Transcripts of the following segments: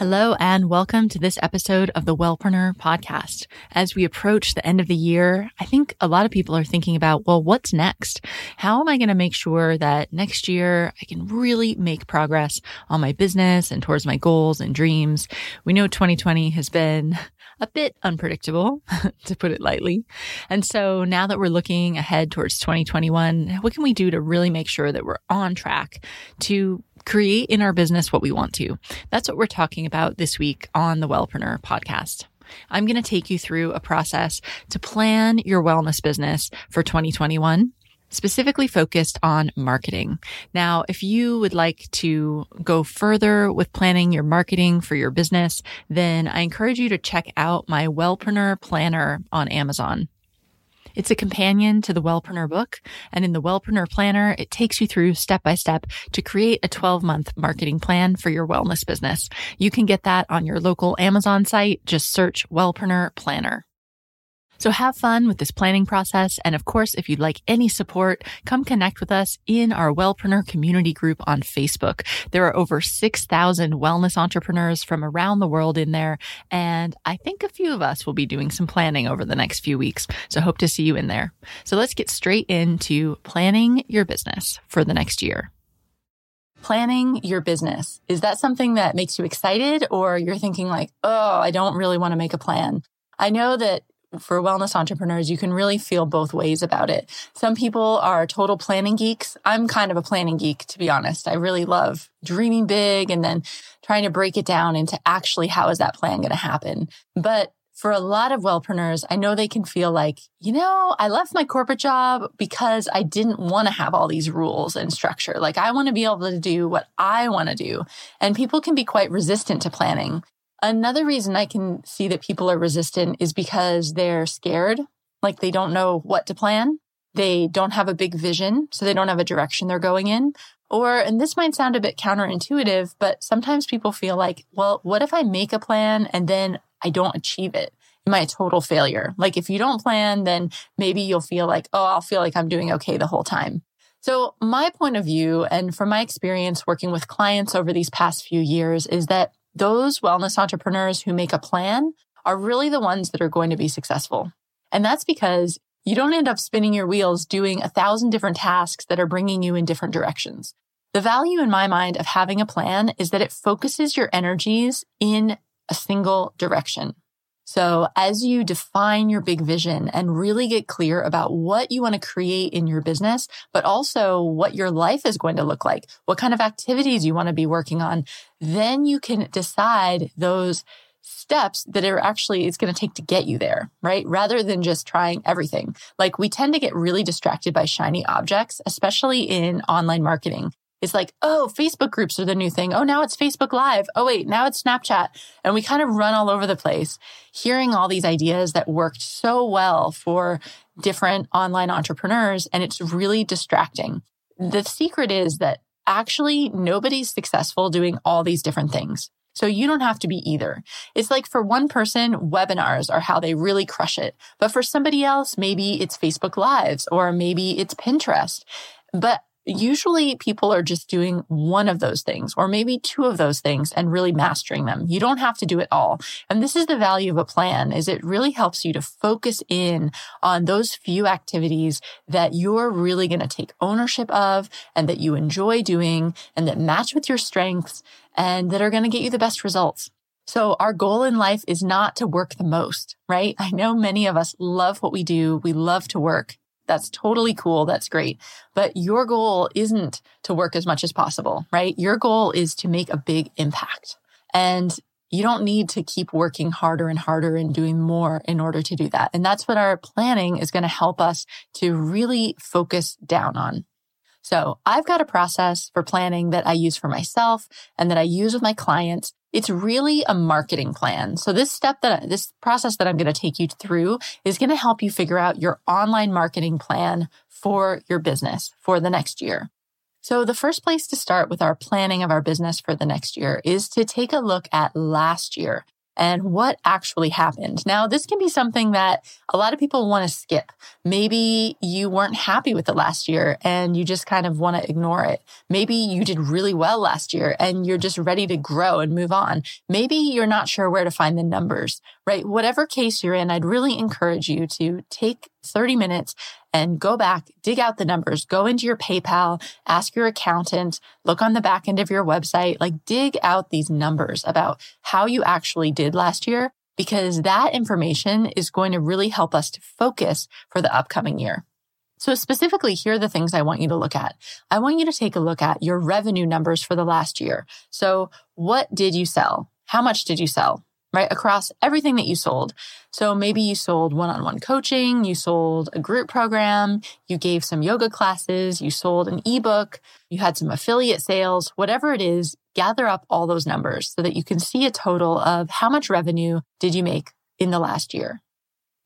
Hello, and welcome to this episode of the Wellpreneur podcast. As we approach the end of the year, I think a lot of people are thinking about, well, what's next? How am I going to make sure that next year I can really make progress on my business and towards my goals and dreams? We know 2020 has been a bit unpredictable, to put it lightly. And so now that we're looking ahead towards 2021, what can we do to really make sure that we're on track to create in our business what we want to. That's what we're talking about this week on the Wellpreneur podcast. I'm going to take you through a process to plan your wellness business for 2021 specifically focused on marketing. Now, if you would like to go further with planning your marketing for your business, then I encourage you to check out my Wellpreneur Planner on Amazon. It's a companion to the Wellpreneur book. And in the Wellpreneur Planner, it takes you through step by step to create a 12 month marketing plan for your wellness business. You can get that on your local Amazon site. Just search Wellpreneur Planner. So have fun with this planning process. And of course, if you'd like any support, come connect with us in our Wellpreneur community group on Facebook. There are over 6,000 wellness entrepreneurs from around the world in there. And I think a few of us will be doing some planning over the next few weeks. So hope to see you in there. So let's get straight into planning your business for the next year planning your business. Is that something that makes you excited or you're thinking like, oh, I don't really want to make a plan? I know that for wellness entrepreneurs, you can really feel both ways about it. Some people are total planning geeks. I'm kind of a planning geek, to be honest. I really love dreaming big and then trying to break it down into actually how is that plan going to happen. But for a lot of wellpreneurs, I know they can feel like, you know, I left my corporate job because I didn't want to have all these rules and structure. Like I want to be able to do what I want to do. And people can be quite resistant to planning. Another reason I can see that people are resistant is because they're scared, like they don't know what to plan. They don't have a big vision, so they don't have a direction they're going in. Or, and this might sound a bit counterintuitive, but sometimes people feel like, well, what if I make a plan and then I don't achieve it? Am I a total failure? Like if you don't plan, then maybe you'll feel like, oh, I'll feel like I'm doing okay the whole time. So my point of view and from my experience working with clients over these past few years is that those wellness entrepreneurs who make a plan are really the ones that are going to be successful. And that's because you don't end up spinning your wheels doing a thousand different tasks that are bringing you in different directions. The value in my mind of having a plan is that it focuses your energies in a single direction. So as you define your big vision and really get clear about what you want to create in your business, but also what your life is going to look like, what kind of activities you want to be working on, then you can decide those steps that are actually it's going to take to get you there, right? Rather than just trying everything. Like we tend to get really distracted by shiny objects, especially in online marketing. It's like, oh, Facebook groups are the new thing. Oh, now it's Facebook Live. Oh, wait, now it's Snapchat. And we kind of run all over the place, hearing all these ideas that worked so well for different online entrepreneurs. And it's really distracting. The secret is that actually nobody's successful doing all these different things. So you don't have to be either. It's like for one person, webinars are how they really crush it. But for somebody else, maybe it's Facebook Lives or maybe it's Pinterest. But usually people are just doing one of those things or maybe two of those things and really mastering them. You don't have to do it all. And this is the value of a plan is it really helps you to focus in on those few activities that you're really going to take ownership of and that you enjoy doing and that match with your strengths and that are going to get you the best results. So our goal in life is not to work the most, right? I know many of us love what we do. We love to work. That's totally cool. That's great. But your goal isn't to work as much as possible, right? Your goal is to make a big impact. And you don't need to keep working harder and harder and doing more in order to do that. And that's what our planning is going to help us to really focus down on. So I've got a process for planning that I use for myself and that I use with my clients. It's really a marketing plan. So this step that this process that I'm going to take you through is going to help you figure out your online marketing plan for your business for the next year. So the first place to start with our planning of our business for the next year is to take a look at last year and what actually happened. Now, this can be something that a lot of people want to skip. Maybe you weren't happy with it last year and you just kind of want to ignore it. Maybe you did really well last year and you're just ready to grow and move on. Maybe you're not sure where to find the numbers, right? Whatever case you're in, I'd really encourage you to take 30 minutes and go back, dig out the numbers, go into your PayPal, ask your accountant, look on the back end of your website, like dig out these numbers about how you actually did last year, because that information is going to really help us to focus for the upcoming year. So specifically, here are the things I want you to look at. I want you to take a look at your revenue numbers for the last year. So what did you sell? How much did you sell? Right? Across everything that you sold. So maybe you sold one on one coaching, you sold a group program, you gave some yoga classes, you sold an ebook, you had some affiliate sales, whatever it is, gather up all those numbers so that you can see a total of how much revenue did you make in the last year.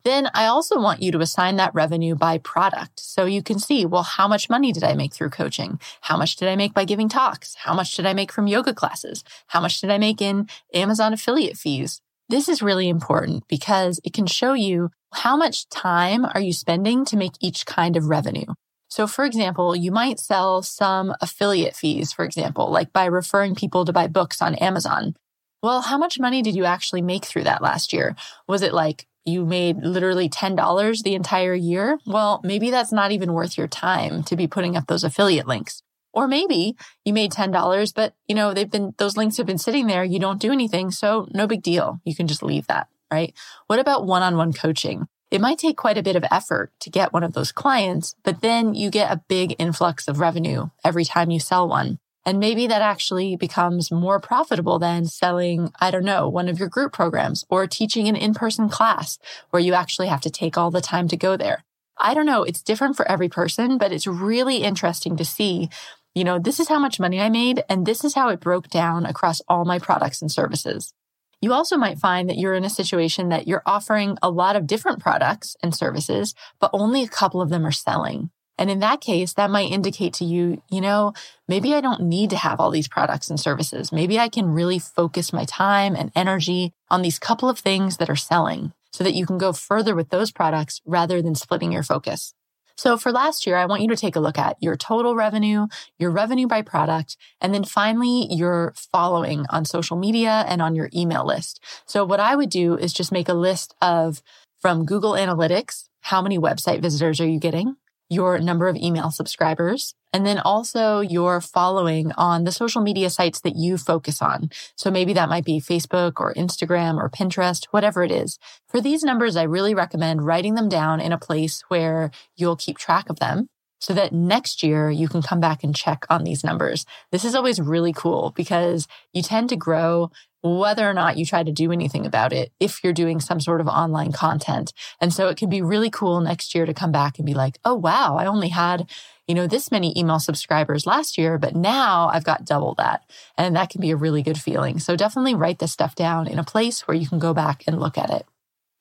Then I also want you to assign that revenue by product. So you can see, well, how much money did I make through coaching? How much did I make by giving talks? How much did I make from yoga classes? How much did I make in Amazon affiliate fees? This is really important because it can show you how much time are you spending to make each kind of revenue. So for example, you might sell some affiliate fees, for example, like by referring people to buy books on Amazon. Well, how much money did you actually make through that last year? Was it like you made literally $10 the entire year, well, maybe that's not even worth your time to be putting up those affiliate links. Or maybe you made $10, but you know, they've been, those links have been sitting there. You don't do anything. So no big deal. You can just leave that, right? What about one-on-one coaching? It might take quite a bit of effort to get one of those clients, but then you get a big influx of revenue every time you sell one. And maybe that actually becomes more profitable than selling, I don't know, one of your group programs or teaching an in-person class where you actually have to take all the time to go there. I don't know. It's different for every person, but it's really interesting to see, you know, this is how much money I made and this is how it broke down across all my products and services. You also might find that you're in a situation that you're offering a lot of different products and services, but only a couple of them are selling. And in that case, that might indicate to you, you know, maybe I don't need to have all these products and services. Maybe I can really focus my time and energy on these couple of things that are selling so that you can go further with those products rather than splitting your focus. So for last year, I want you to take a look at your total revenue, your revenue by product, and then finally your following on social media and on your email list. So what I would do is just make a list of from Google Analytics, how many website visitors are you getting? Your number of email subscribers, and then also your following on the social media sites that you focus on. So maybe that might be Facebook or Instagram or Pinterest, whatever it is. For these numbers, I really recommend writing them down in a place where you'll keep track of them so that next year you can come back and check on these numbers. This is always really cool because you tend to grow whether or not you try to do anything about it if you're doing some sort of online content. And so it can be really cool next year to come back and be like, oh, wow, I only had, you know, this many email subscribers last year, but now I've got double that. And that can be a really good feeling. So definitely write this stuff down in a place where you can go back and look at it.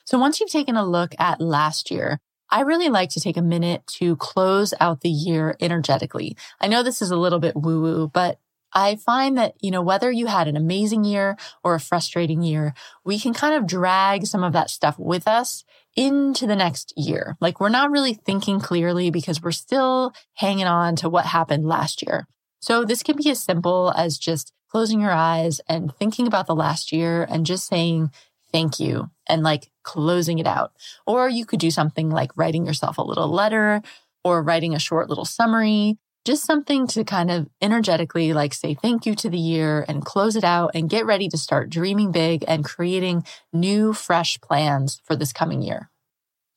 So once you've taken a look at last year, I really like to take a minute to close out the year energetically. I know this is a little bit woo woo, but I find that, you know, whether you had an amazing year or a frustrating year, we can kind of drag some of that stuff with us into the next year. Like we're not really thinking clearly because we're still hanging on to what happened last year. So this can be as simple as just closing your eyes and thinking about the last year and just saying thank you and like closing it out. Or you could do something like writing yourself a little letter or writing a short little summary just something to kind of energetically like say thank you to the year and close it out and get ready to start dreaming big and creating new, fresh plans for this coming year.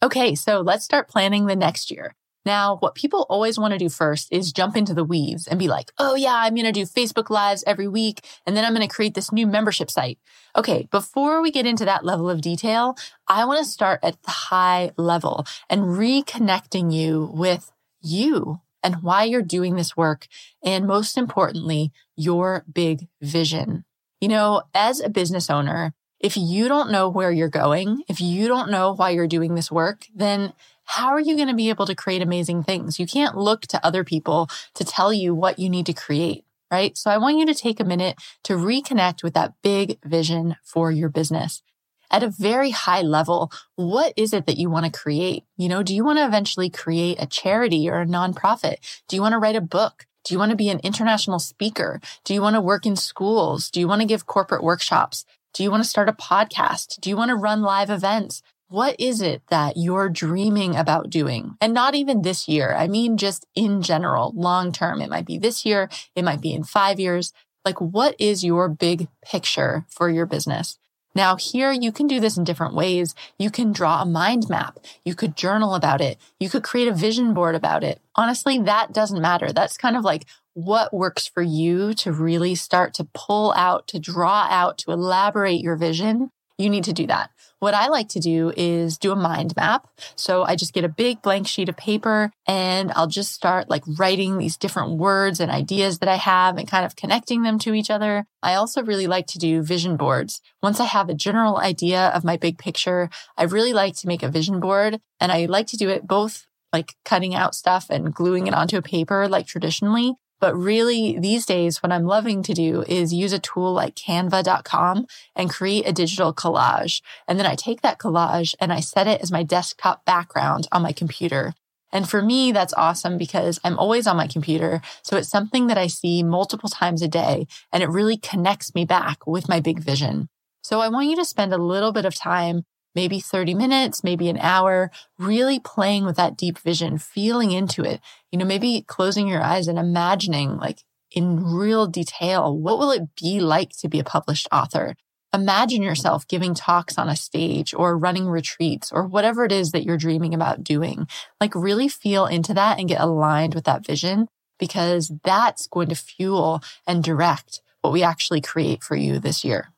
Okay, so let's start planning the next year. Now, what people always want to do first is jump into the weeds and be like, oh, yeah, I'm going to do Facebook Lives every week, and then I'm going to create this new membership site. Okay, before we get into that level of detail, I want to start at the high level and reconnecting you with you and why you're doing this work. And most importantly, your big vision. You know, as a business owner, if you don't know where you're going, if you don't know why you're doing this work, then how are you going to be able to create amazing things? You can't look to other people to tell you what you need to create, right? So I want you to take a minute to reconnect with that big vision for your business. At a very high level, what is it that you want to create? You know, do you want to eventually create a charity or a nonprofit? Do you want to write a book? Do you want to be an international speaker? Do you want to work in schools? Do you want to give corporate workshops? Do you want to start a podcast? Do you want to run live events? What is it that you're dreaming about doing? And not even this year. I mean, just in general, long term. It might be this year. It might be in five years. Like, what is your big picture for your business? Now, here you can do this in different ways. You can draw a mind map. You could journal about it. You could create a vision board about it. Honestly, that doesn't matter. That's kind of like what works for you to really start to pull out, to draw out, to elaborate your vision. You need to do that. What I like to do is do a mind map. So I just get a big blank sheet of paper and I'll just start like writing these different words and ideas that I have and kind of connecting them to each other. I also really like to do vision boards. Once I have a general idea of my big picture, I really like to make a vision board and I like to do it both like cutting out stuff and gluing it onto a paper like traditionally, but really, these days, what I'm loving to do is use a tool like canva.com and create a digital collage. And then I take that collage and I set it as my desktop background on my computer. And for me, that's awesome because I'm always on my computer. So it's something that I see multiple times a day and it really connects me back with my big vision. So I want you to spend a little bit of time maybe 30 minutes, maybe an hour, really playing with that deep vision, feeling into it. You know, maybe closing your eyes and imagining like in real detail, what will it be like to be a published author? Imagine yourself giving talks on a stage or running retreats or whatever it is that you're dreaming about doing. Like really feel into that and get aligned with that vision because that's going to fuel and direct what we actually create for you this year.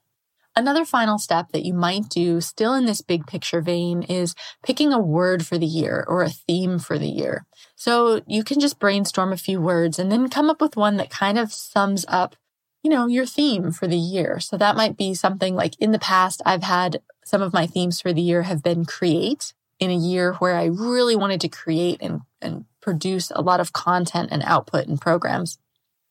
Another final step that you might do still in this big picture vein is picking a word for the year or a theme for the year. So you can just brainstorm a few words and then come up with one that kind of sums up, you know, your theme for the year. So that might be something like in the past, I've had some of my themes for the year have been create in a year where I really wanted to create and, and produce a lot of content and output and programs.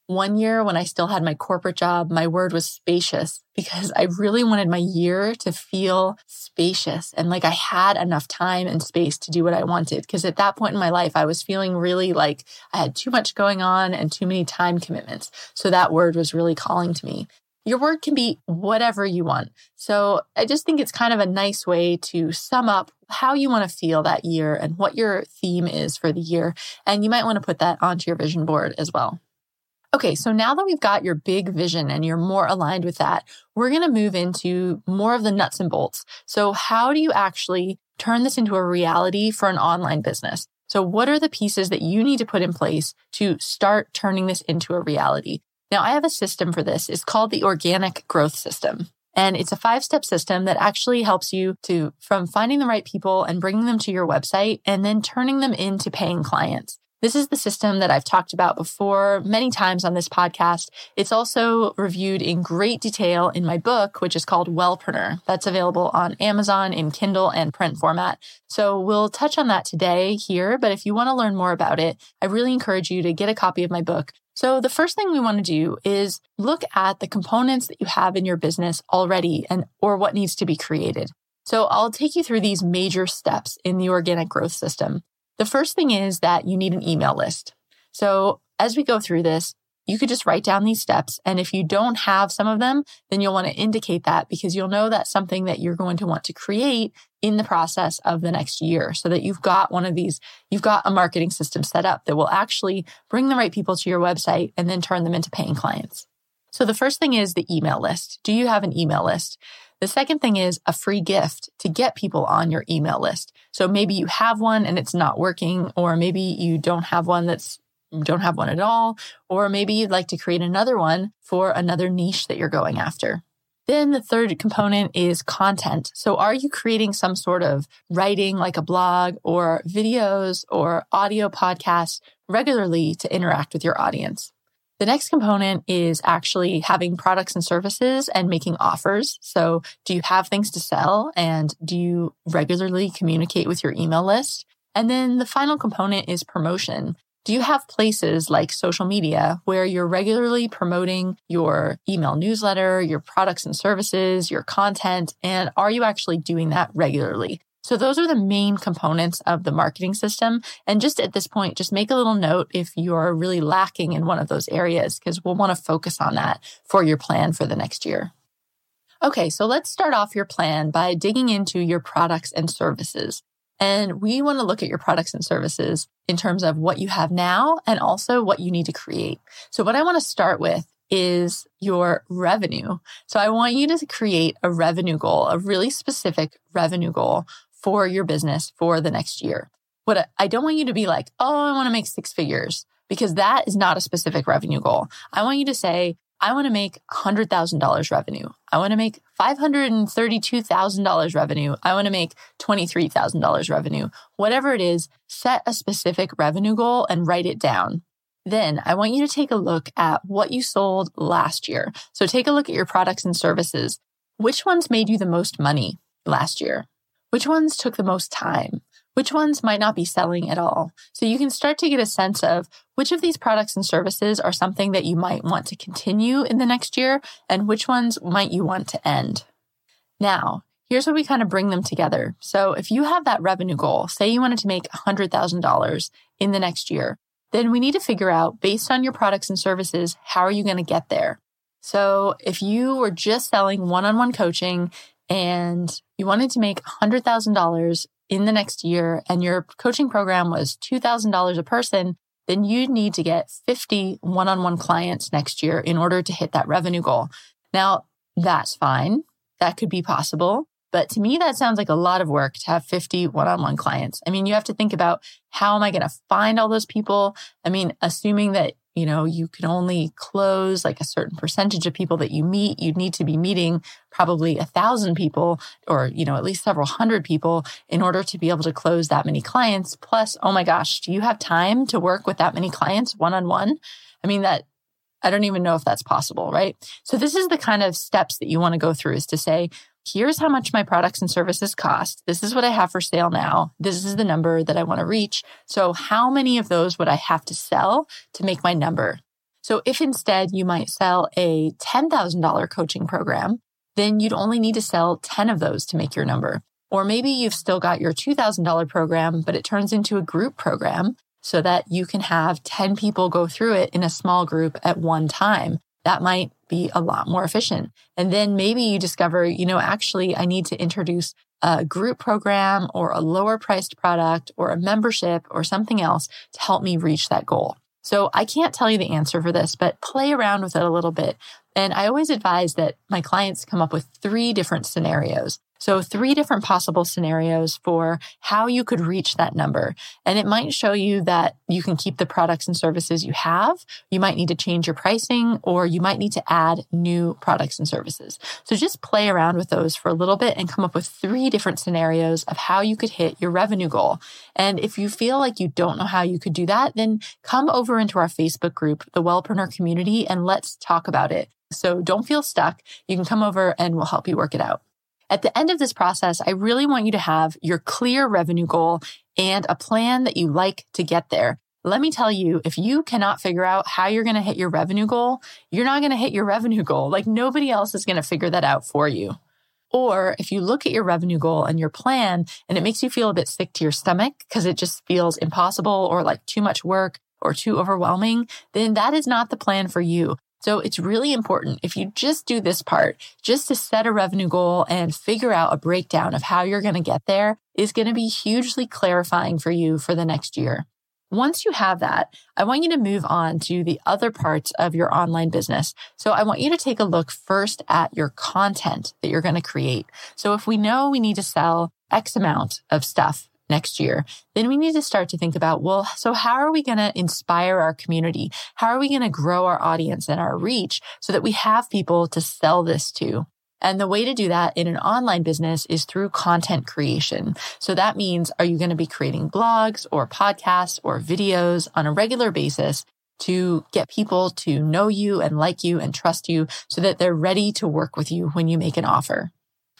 One year when I still had my corporate job, my word was spacious because I really wanted my year to feel spacious and like I had enough time and space to do what I wanted. Because at that point in my life, I was feeling really like I had too much going on and too many time commitments. So that word was really calling to me. Your word can be whatever you want. So I just think it's kind of a nice way to sum up how you want to feel that year and what your theme is for the year. And you might want to put that onto your vision board as well. Okay, so now that we've got your big vision and you're more aligned with that, we're going to move into more of the nuts and bolts. So, how do you actually turn this into a reality for an online business? So, what are the pieces that you need to put in place to start turning this into a reality? Now, I have a system for this. It's called the organic growth system. And it's a five step system that actually helps you to from finding the right people and bringing them to your website and then turning them into paying clients. This is the system that I've talked about before many times on this podcast. It's also reviewed in great detail in my book, which is called Wellpreneur. That's available on Amazon in Kindle and print format. So we'll touch on that today here, but if you want to learn more about it, I really encourage you to get a copy of my book. So the first thing we want to do is look at the components that you have in your business already and or what needs to be created. So I'll take you through these major steps in the organic growth system. The first thing is that you need an email list. So as we go through this, you could just write down these steps. And if you don't have some of them, then you'll want to indicate that because you'll know that's something that you're going to want to create in the process of the next year so that you've got one of these, you've got a marketing system set up that will actually bring the right people to your website and then turn them into paying clients. So the first thing is the email list. Do you have an email list? The second thing is a free gift to get people on your email list. So maybe you have one and it's not working, or maybe you don't have one that's don't have one at all, or maybe you'd like to create another one for another niche that you're going after. Then the third component is content. So are you creating some sort of writing like a blog or videos or audio podcasts regularly to interact with your audience? The next component is actually having products and services and making offers. So do you have things to sell and do you regularly communicate with your email list? And then the final component is promotion. Do you have places like social media where you're regularly promoting your email newsletter, your products and services, your content? And are you actually doing that regularly? So those are the main components of the marketing system. And just at this point, just make a little note if you're really lacking in one of those areas, because we'll want to focus on that for your plan for the next year. Okay, so let's start off your plan by digging into your products and services. And we want to look at your products and services in terms of what you have now and also what you need to create. So what I want to start with is your revenue. So I want you to create a revenue goal, a really specific revenue goal for your business for the next year. What I don't want you to be like, oh, I want to make six figures because that is not a specific revenue goal. I want you to say, I want to make $100,000 revenue. I want to make $532,000 revenue. I want to make $23,000 revenue. Whatever it is, set a specific revenue goal and write it down. Then I want you to take a look at what you sold last year. So take a look at your products and services. Which ones made you the most money last year? Which ones took the most time? which ones might not be selling at all. So you can start to get a sense of which of these products and services are something that you might want to continue in the next year and which ones might you want to end. Now, here's where we kind of bring them together. So if you have that revenue goal, say you wanted to make $100,000 in the next year, then we need to figure out based on your products and services, how are you going to get there? So if you were just selling one-on-one coaching and you wanted to make $100,000 in the next year and your coaching program was $2,000 a person, then you need to get 50 one on one clients next year in order to hit that revenue goal. Now, that's fine. That could be possible. But to me, that sounds like a lot of work to have 50 one on one clients. I mean, you have to think about how am I going to find all those people? I mean, assuming that you know, you can only close like a certain percentage of people that you meet. You'd need to be meeting probably a thousand people or, you know, at least several hundred people in order to be able to close that many clients. Plus, oh my gosh, do you have time to work with that many clients one on one? I mean, that I don't even know if that's possible, right? So this is the kind of steps that you want to go through is to say, here's how much my products and services cost. This is what I have for sale now. This is the number that I want to reach. So how many of those would I have to sell to make my number? So if instead you might sell a $10,000 coaching program, then you'd only need to sell 10 of those to make your number. Or maybe you've still got your $2,000 program, but it turns into a group program so that you can have 10 people go through it in a small group at one time that might be a lot more efficient. And then maybe you discover, you know, actually, I need to introduce a group program or a lower priced product or a membership or something else to help me reach that goal. So I can't tell you the answer for this, but play around with it a little bit. And I always advise that my clients come up with three different scenarios. So three different possible scenarios for how you could reach that number. And it might show you that you can keep the products and services you have. You might need to change your pricing or you might need to add new products and services. So just play around with those for a little bit and come up with three different scenarios of how you could hit your revenue goal. And if you feel like you don't know how you could do that, then come over into our Facebook group, the Wellpreneur community, and let's talk about it. So don't feel stuck. You can come over and we'll help you work it out. At the end of this process, I really want you to have your clear revenue goal and a plan that you like to get there. Let me tell you, if you cannot figure out how you're going to hit your revenue goal, you're not going to hit your revenue goal. Like nobody else is going to figure that out for you. Or if you look at your revenue goal and your plan and it makes you feel a bit sick to your stomach because it just feels impossible or like too much work or too overwhelming, then that is not the plan for you. So it's really important if you just do this part, just to set a revenue goal and figure out a breakdown of how you're going to get there is going to be hugely clarifying for you for the next year. Once you have that, I want you to move on to the other parts of your online business. So I want you to take a look first at your content that you're going to create. So if we know we need to sell X amount of stuff next year, then we need to start to think about, well, so how are we going to inspire our community? How are we going to grow our audience and our reach so that we have people to sell this to? And the way to do that in an online business is through content creation. So that means, are you going to be creating blogs or podcasts or videos on a regular basis to get people to know you and like you and trust you so that they're ready to work with you when you make an offer?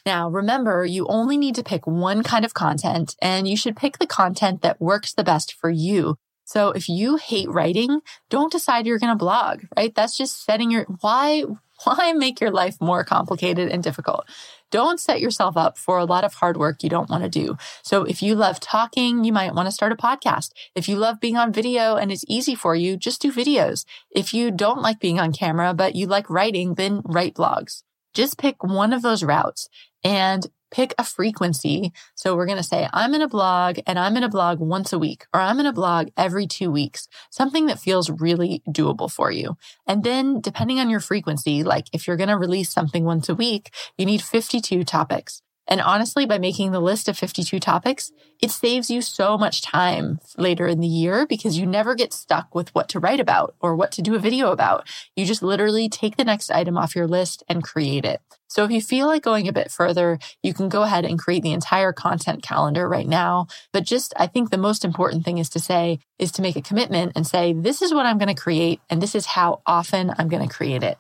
Now, remember, you only need to pick one kind of content and you should pick the content that works the best for you. So if you hate writing, don't decide you're going to blog, right? That's just setting your, why, why make your life more complicated and difficult? Don't set yourself up for a lot of hard work you don't want to do. So if you love talking, you might want to start a podcast. If you love being on video and it's easy for you, just do videos. If you don't like being on camera, but you like writing, then write blogs. Just pick one of those routes and pick a frequency. So we're going to say, I'm in a blog and I'm in a blog once a week, or I'm in a blog every two weeks, something that feels really doable for you. And then depending on your frequency, like if you're going to release something once a week, you need 52 topics. And honestly, by making the list of 52 topics, it saves you so much time later in the year because you never get stuck with what to write about or what to do a video about. You just literally take the next item off your list and create it. So if you feel like going a bit further, you can go ahead and create the entire content calendar right now. But just, I think the most important thing is to say, is to make a commitment and say, this is what I'm going to create and this is how often I'm going to create it.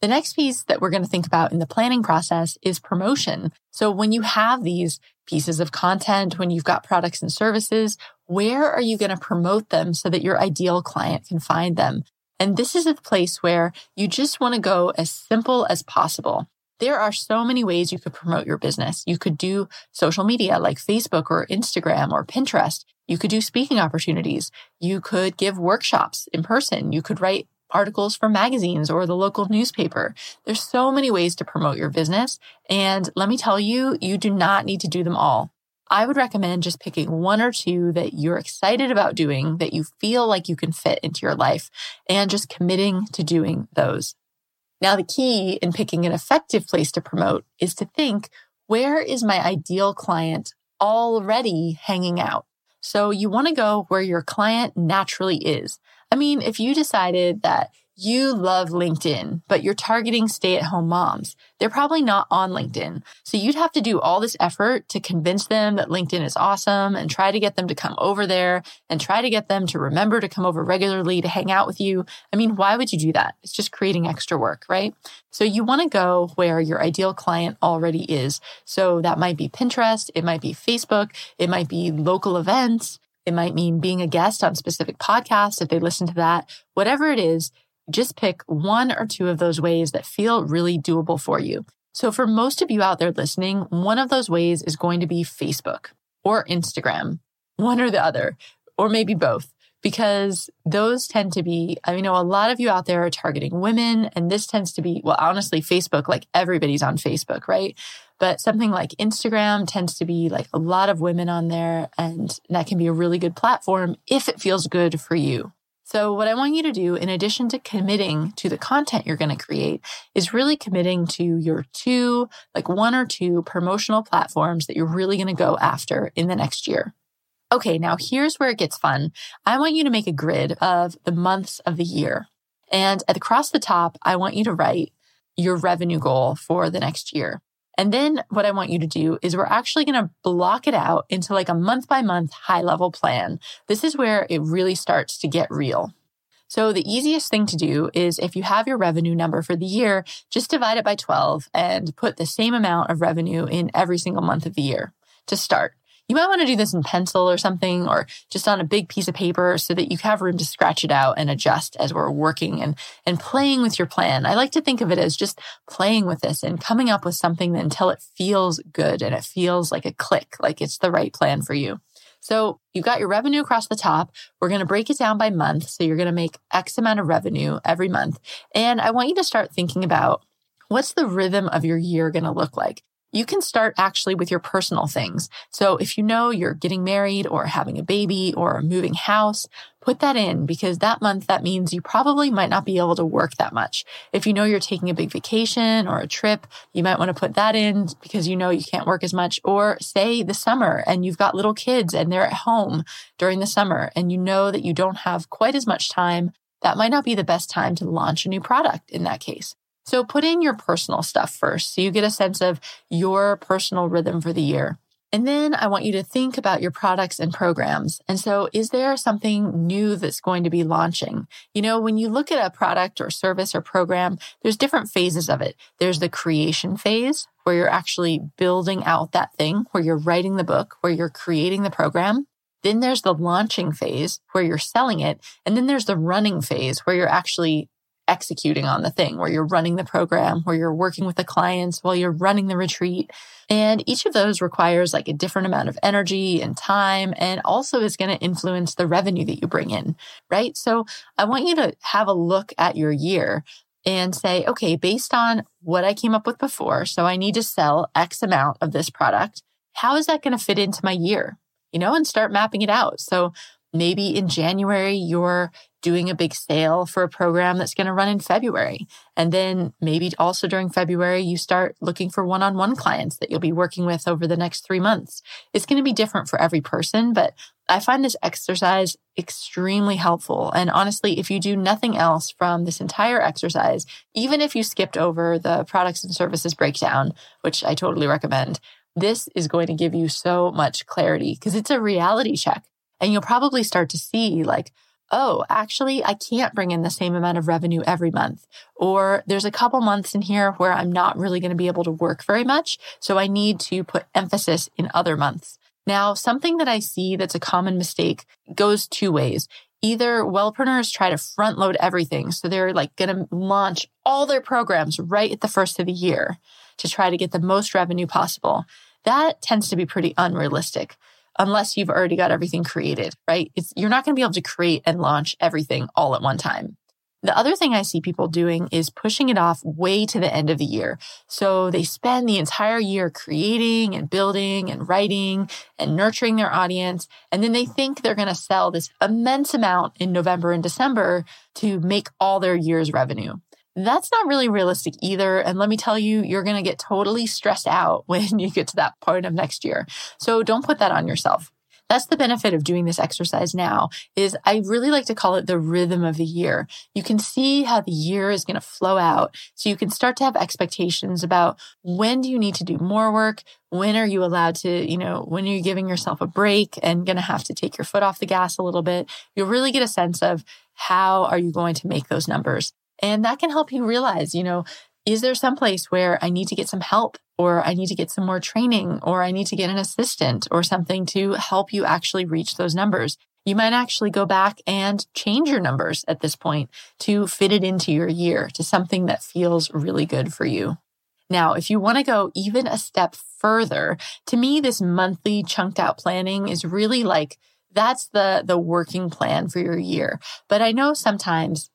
The next piece that we're going to think about in the planning process is promotion. So when you have these pieces of content, when you've got products and services, where are you going to promote them so that your ideal client can find them? And this is a place where you just want to go as simple as possible. There are so many ways you could promote your business. You could do social media like Facebook or Instagram or Pinterest. You could do speaking opportunities. You could give workshops in person. You could write articles for magazines or the local newspaper. There's so many ways to promote your business. And let me tell you, you do not need to do them all. I would recommend just picking one or two that you're excited about doing, that you feel like you can fit into your life, and just committing to doing those. Now, the key in picking an effective place to promote is to think, where is my ideal client already hanging out? So you want to go where your client naturally is. I mean, if you decided that you love LinkedIn, but you're targeting stay at home moms. They're probably not on LinkedIn. So you'd have to do all this effort to convince them that LinkedIn is awesome and try to get them to come over there and try to get them to remember to come over regularly to hang out with you. I mean, why would you do that? It's just creating extra work, right? So you want to go where your ideal client already is. So that might be Pinterest. It might be Facebook. It might be local events. It might mean being a guest on specific podcasts if they listen to that. Whatever it is, just pick one or two of those ways that feel really doable for you. So for most of you out there listening, one of those ways is going to be Facebook or Instagram, one or the other, or maybe both, because those tend to be, I know a lot of you out there are targeting women, and this tends to be, well, honestly, Facebook, like everybody's on Facebook, right? But something like Instagram tends to be like a lot of women on there, and that can be a really good platform if it feels good for you. So, what I want you to do, in addition to committing to the content you're going to create, is really committing to your two, like one or two promotional platforms that you're really going to go after in the next year. Okay, now here's where it gets fun. I want you to make a grid of the months of the year. And across the top, I want you to write your revenue goal for the next year. And then what I want you to do is we're actually going to block it out into like a month by month high level plan. This is where it really starts to get real. So the easiest thing to do is if you have your revenue number for the year, just divide it by 12 and put the same amount of revenue in every single month of the year to start. You might want to do this in pencil or something, or just on a big piece of paper so that you have room to scratch it out and adjust as we're working and, and playing with your plan. I like to think of it as just playing with this and coming up with something until it feels good and it feels like a click, like it's the right plan for you. So you've got your revenue across the top. We're going to break it down by month. So you're going to make X amount of revenue every month. And I want you to start thinking about what's the rhythm of your year going to look like? You can start actually with your personal things. So if you know you're getting married or having a baby or moving house, put that in because that month that means you probably might not be able to work that much. If you know you're taking a big vacation or a trip, you might want to put that in because you know you can't work as much or say the summer and you've got little kids and they're at home during the summer and you know that you don't have quite as much time. That might not be the best time to launch a new product in that case. So put in your personal stuff first so you get a sense of your personal rhythm for the year. And then I want you to think about your products and programs. And so is there something new that's going to be launching? You know, when you look at a product or service or program, there's different phases of it. There's the creation phase where you're actually building out that thing, where you're writing the book, where you're creating the program. Then there's the launching phase where you're selling it. And then there's the running phase where you're actually executing on the thing, where you're running the program, where you're working with the clients while you're running the retreat. And each of those requires like a different amount of energy and time, and also is going to influence the revenue that you bring in, right? So I want you to have a look at your year and say, okay, based on what I came up with before, so I need to sell X amount of this product. How is that going to fit into my year? You know, and start mapping it out. So maybe in January, you're doing a big sale for a program that's going to run in February. And then maybe also during February, you start looking for one on one clients that you'll be working with over the next three months. It's going to be different for every person, but I find this exercise extremely helpful. And honestly, if you do nothing else from this entire exercise, even if you skipped over the products and services breakdown, which I totally recommend, this is going to give you so much clarity because it's a reality check. And you'll probably start to see like, oh, actually, I can't bring in the same amount of revenue every month. Or there's a couple months in here where I'm not really going to be able to work very much. So I need to put emphasis in other months. Now, something that I see that's a common mistake goes two ways. Either wellpreneurs try to front load everything. So they're like going to launch all their programs right at the first of the year to try to get the most revenue possible. That tends to be pretty unrealistic unless you've already got everything created, right? It's, you're not going to be able to create and launch everything all at one time. The other thing I see people doing is pushing it off way to the end of the year. So they spend the entire year creating and building and writing and nurturing their audience. And then they think they're going to sell this immense amount in November and December to make all their year's revenue. That's not really realistic either. And let me tell you, you're going to get totally stressed out when you get to that point of next year. So don't put that on yourself. That's the benefit of doing this exercise now is I really like to call it the rhythm of the year. You can see how the year is going to flow out. So you can start to have expectations about when do you need to do more work? When are you allowed to, you know, when are you giving yourself a break and going to have to take your foot off the gas a little bit? You'll really get a sense of how are you going to make those numbers? And that can help you realize, you know, is there some place where I need to get some help or I need to get some more training or I need to get an assistant or something to help you actually reach those numbers? You might actually go back and change your numbers at this point to fit it into your year to something that feels really good for you. Now, if you want to go even a step further, to me, this monthly chunked out planning is really like that's the, the working plan for your year. But I know sometimes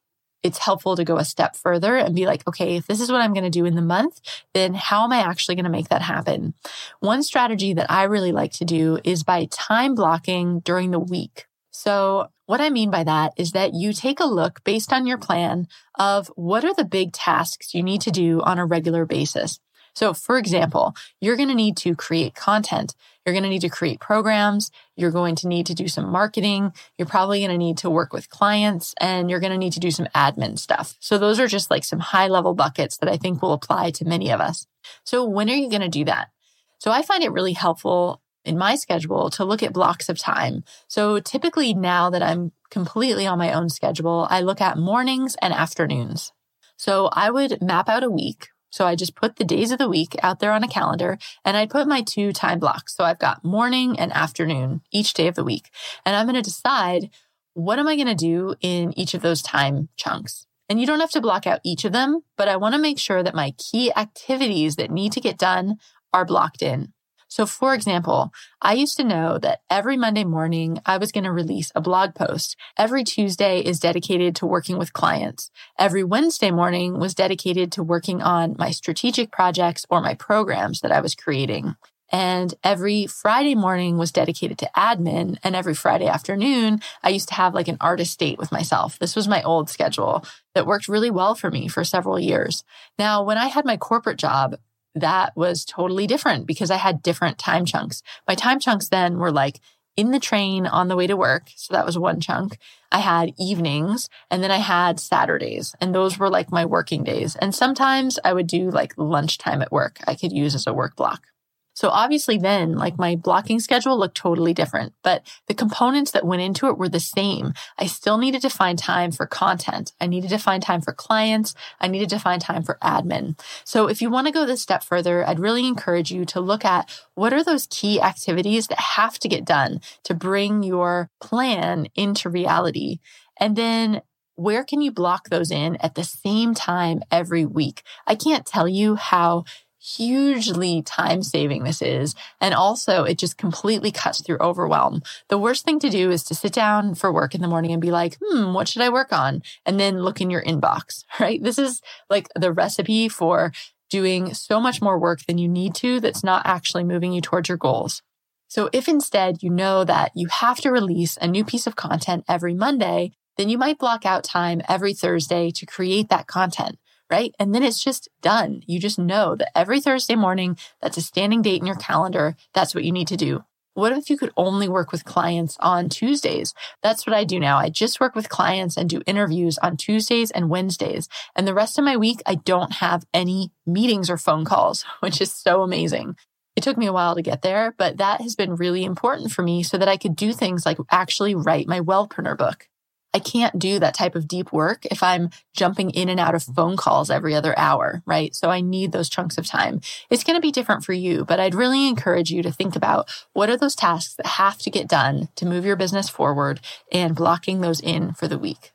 it's helpful to go a step further and be like, okay, if this is what I'm going to do in the month, then how am I actually going to make that happen? One strategy that I really like to do is by time blocking during the week. So what I mean by that is that you take a look based on your plan of what are the big tasks you need to do on a regular basis. So for example, you're going to need to create content. You're going to need to create programs. You're going to need to do some marketing. You're probably going to need to work with clients and you're going to need to do some admin stuff. So those are just like some high level buckets that I think will apply to many of us. So when are you going to do that? So I find it really helpful in my schedule to look at blocks of time. So typically now that I'm completely on my own schedule, I look at mornings and afternoons. So I would map out a week so I just put the days of the week out there on a calendar and I put my two time blocks. So I've got morning and afternoon each day of the week. And I'm going to decide what am I going to do in each of those time chunks. And you don't have to block out each of them, but I want to make sure that my key activities that need to get done are blocked in. So, for example, I used to know that every Monday morning I was going to release a blog post. Every Tuesday is dedicated to working with clients. Every Wednesday morning was dedicated to working on my strategic projects or my programs that I was creating. And every Friday morning was dedicated to admin. And every Friday afternoon, I used to have like an artist date with myself. This was my old schedule that worked really well for me for several years. Now, when I had my corporate job, that was totally different because I had different time chunks. My time chunks then were like in the train on the way to work. So that was one chunk. I had evenings and then I had Saturdays and those were like my working days. And sometimes I would do like lunchtime at work I could use as a work block. So obviously then like my blocking schedule looked totally different, but the components that went into it were the same. I still needed to find time for content. I needed to find time for clients. I needed to find time for admin. So if you want to go this step further, I'd really encourage you to look at what are those key activities that have to get done to bring your plan into reality. And then where can you block those in at the same time every week? I can't tell you how hugely time saving this is. And also it just completely cuts through overwhelm. The worst thing to do is to sit down for work in the morning and be like, hmm, what should I work on? And then look in your inbox, right? This is like the recipe for doing so much more work than you need to that's not actually moving you towards your goals. So if instead you know that you have to release a new piece of content every Monday, then you might block out time every Thursday to create that content right? And then it's just done. You just know that every Thursday morning, that's a standing date in your calendar. That's what you need to do. What if you could only work with clients on Tuesdays? That's what I do now. I just work with clients and do interviews on Tuesdays and Wednesdays. And the rest of my week, I don't have any meetings or phone calls, which is so amazing. It took me a while to get there, but that has been really important for me so that I could do things like actually write my Wellpreneur book. I can't do that type of deep work if I'm jumping in and out of mm-hmm. phone calls every other hour, right? So I need those chunks of time. It's going to be different for you, but I'd really encourage you to think about what are those tasks that have to get done to move your business forward and blocking those in for the week.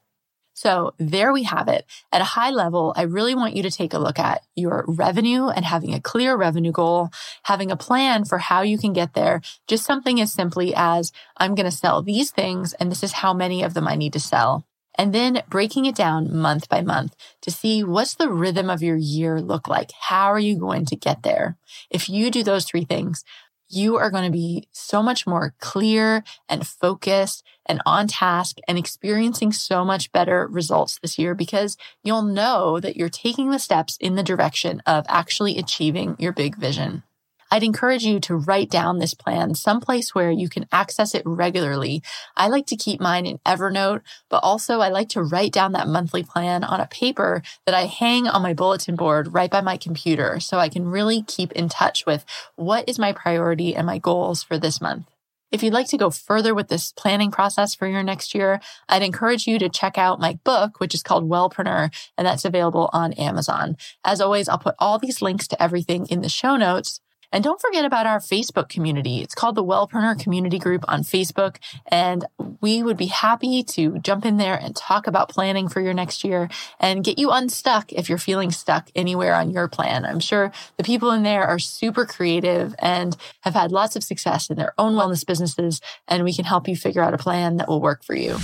So there we have it. At a high level, I really want you to take a look at your revenue and having a clear revenue goal, having a plan for how you can get there. Just something as simply as I'm going to sell these things and this is how many of them I need to sell. And then breaking it down month by month to see what's the rhythm of your year look like? How are you going to get there? If you do those three things, you are going to be so much more clear and focused and on task and experiencing so much better results this year because you'll know that you're taking the steps in the direction of actually achieving your big vision. I'd encourage you to write down this plan someplace where you can access it regularly. I like to keep mine in Evernote, but also I like to write down that monthly plan on a paper that I hang on my bulletin board right by my computer so I can really keep in touch with what is my priority and my goals for this month. If you'd like to go further with this planning process for your next year, I'd encourage you to check out my book, which is called Wellpreneur, and that's available on Amazon. As always, I'll put all these links to everything in the show notes. And don't forget about our Facebook community. It's called the Wellpreneur Community Group on Facebook. And we would be happy to jump in there and talk about planning for your next year and get you unstuck if you're feeling stuck anywhere on your plan. I'm sure the people in there are super creative and have had lots of success in their own wellness businesses. And we can help you figure out a plan that will work for you.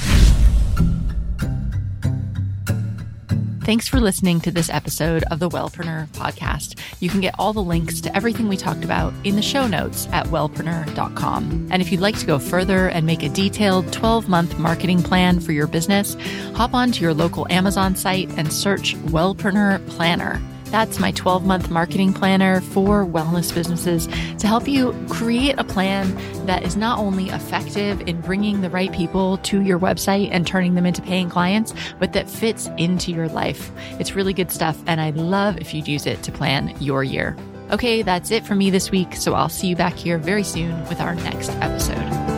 Thanks for listening to this episode of the Wellpreneur podcast. You can get all the links to everything we talked about in the show notes at wellpreneur.com. And if you'd like to go further and make a detailed 12 month marketing plan for your business, hop onto your local Amazon site and search Wellpreneur Planner. That's my 12 month marketing planner for wellness businesses to help you create a plan that is not only effective in bringing the right people to your website and turning them into paying clients, but that fits into your life. It's really good stuff. And I'd love if you'd use it to plan your year. Okay, that's it for me this week. So I'll see you back here very soon with our next episode.